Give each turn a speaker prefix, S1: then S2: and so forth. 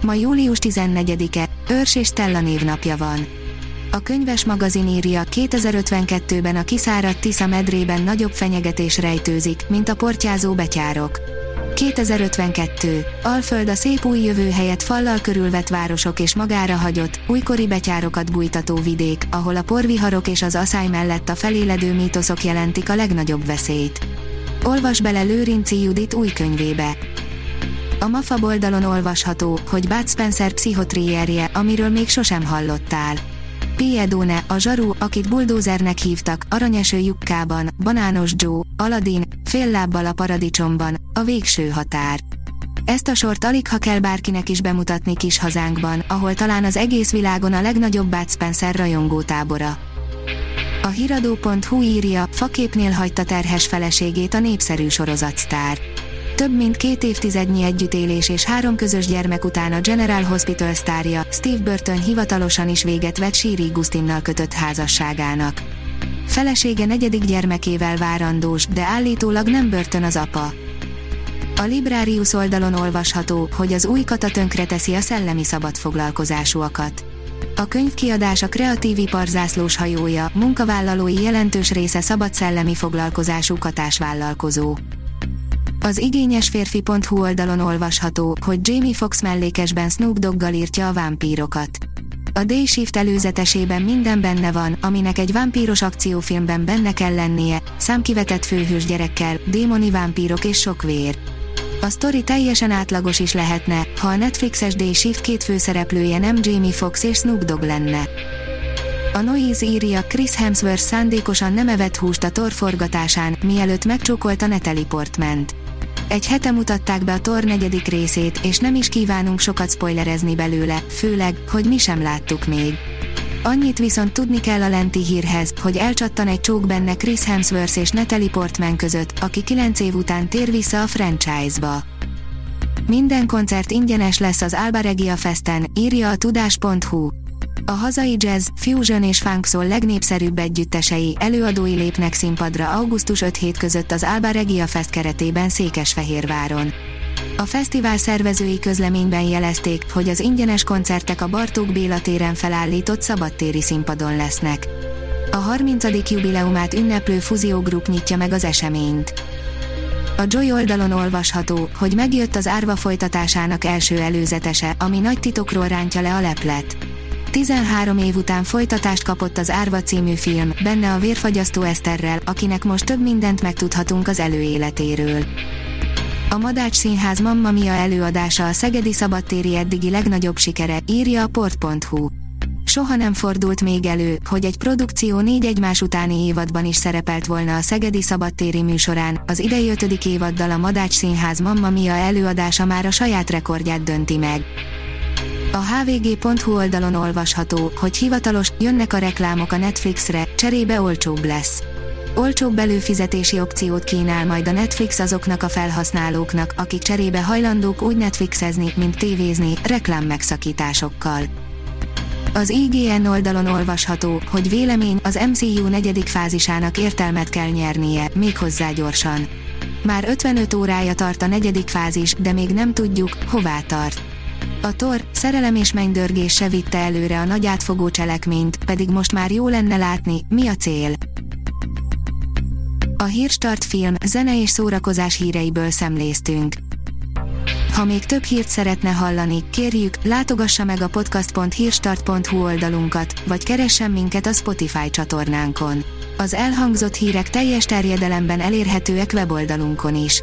S1: Ma július 14-e, Őrs és Stella névnapja van. A könyves magazin írja, 2052-ben a kiszáradt Tisza medrében nagyobb fenyegetés rejtőzik, mint a portyázó betyárok. 2052. Alföld a szép új jövő helyett fallal körülvett városok és magára hagyott, újkori betyárokat bújtató vidék, ahol a porviharok és az aszály mellett a feléledő mítoszok jelentik a legnagyobb veszélyt. Olvas bele Lőrinci Judit új könyvébe. A MAFA oldalon olvasható, hogy Bud Spencer pszichotrierje, amiről még sosem hallottál. Piedone, a zsaru, akit buldózernek hívtak, aranyeső lyukkában, banános Joe, Aladdin, fél lábbal a paradicsomban, a végső határ. Ezt a sort alig ha kell bárkinek is bemutatni kis hazánkban, ahol talán az egész világon a legnagyobb Bud Spencer rajongótábora. A hiradó.hu írja, faképnél hagyta terhes feleségét a népszerű sorozatsztár. Több mint két évtizednyi együttélés és három közös gyermek után a General Hospital sztárja, Steve Burton hivatalosan is véget vett Siri Gustinnal kötött házasságának. Felesége negyedik gyermekével várandós, de állítólag nem Burton az apa. A Librarius oldalon olvasható, hogy az új kata teszi a szellemi szabadfoglalkozásúakat. A könyvkiadás a kreatív ipar zászlós hajója, munkavállalói jelentős része szabad szellemi foglalkozású katásvállalkozó. Az igényes férfi.hu oldalon olvasható, hogy Jamie Fox mellékesben Snoop Doggal írtja a vámpírokat. A Day Shift előzetesében minden benne van, aminek egy vámpíros akciófilmben benne kell lennie, számkivetett főhős gyerekkel, démoni vámpírok és sok vér. A sztori teljesen átlagos is lehetne, ha a Netflixes Day Shift két főszereplője nem Jamie Fox és Snoop Dogg lenne. A Noise írja, Chris Hemsworth szándékosan nem evett húst a torforgatásán, mielőtt megcsókolta Natalie Portment. Egy hete mutatták be a tor negyedik részét, és nem is kívánunk sokat spoilerezni belőle, főleg, hogy mi sem láttuk még. Annyit viszont tudni kell a lenti hírhez, hogy elcsattan egy csók benne Chris Hemsworth és Natalie Portman között, aki 9 év után tér vissza a franchise-ba. Minden koncert ingyenes lesz az Alba Regia Festen, írja a tudás.hu. A hazai jazz, fusion és funk soul legnépszerűbb együttesei, előadói lépnek színpadra augusztus 5 hét között az Alba Regia Fest keretében Székesfehérváron. A fesztivál szervezői közleményben jelezték, hogy az ingyenes koncertek a Bartók Béla téren felállított szabadtéri színpadon lesznek. A 30. jubileumát ünneplő Fuzio Group nyitja meg az eseményt. A Joy oldalon olvasható, hogy megjött az árva folytatásának első előzetese, ami nagy titokról rántja le a leplet. 13 év után folytatást kapott az Árva című film, benne a vérfagyasztó Eszterrel, akinek most több mindent megtudhatunk az előéletéről. A Madács Színház Mamma Mia előadása a Szegedi Szabadtéri eddigi legnagyobb sikere, írja a port.hu. Soha nem fordult még elő, hogy egy produkció négy egymás utáni évadban is szerepelt volna a Szegedi Szabadtéri műsorán, az idei ötödik évaddal a Madács Színház Mamma Mia előadása már a saját rekordját dönti meg. A hvg.hu oldalon olvasható, hogy hivatalos, jönnek a reklámok a Netflixre, cserébe olcsóbb lesz. Olcsóbb előfizetési opciót kínál majd a Netflix azoknak a felhasználóknak, akik cserébe hajlandók úgy Netflixezni, mint tévézni, reklám megszakításokkal. Az IGN oldalon olvasható, hogy vélemény az MCU negyedik fázisának értelmet kell nyernie, méghozzá gyorsan. Már 55 órája tart a negyedik fázis, de még nem tudjuk, hová tart. A tor, szerelem és mennydörgés se vitte előre a nagy átfogó cselekményt, pedig most már jó lenne látni, mi a cél. A Hírstart film, zene és szórakozás híreiből szemléztünk. Ha még több hírt szeretne hallani, kérjük, látogassa meg a podcast.hírstart.hu oldalunkat, vagy keressen minket a Spotify csatornánkon. Az elhangzott hírek teljes terjedelemben elérhetőek weboldalunkon is.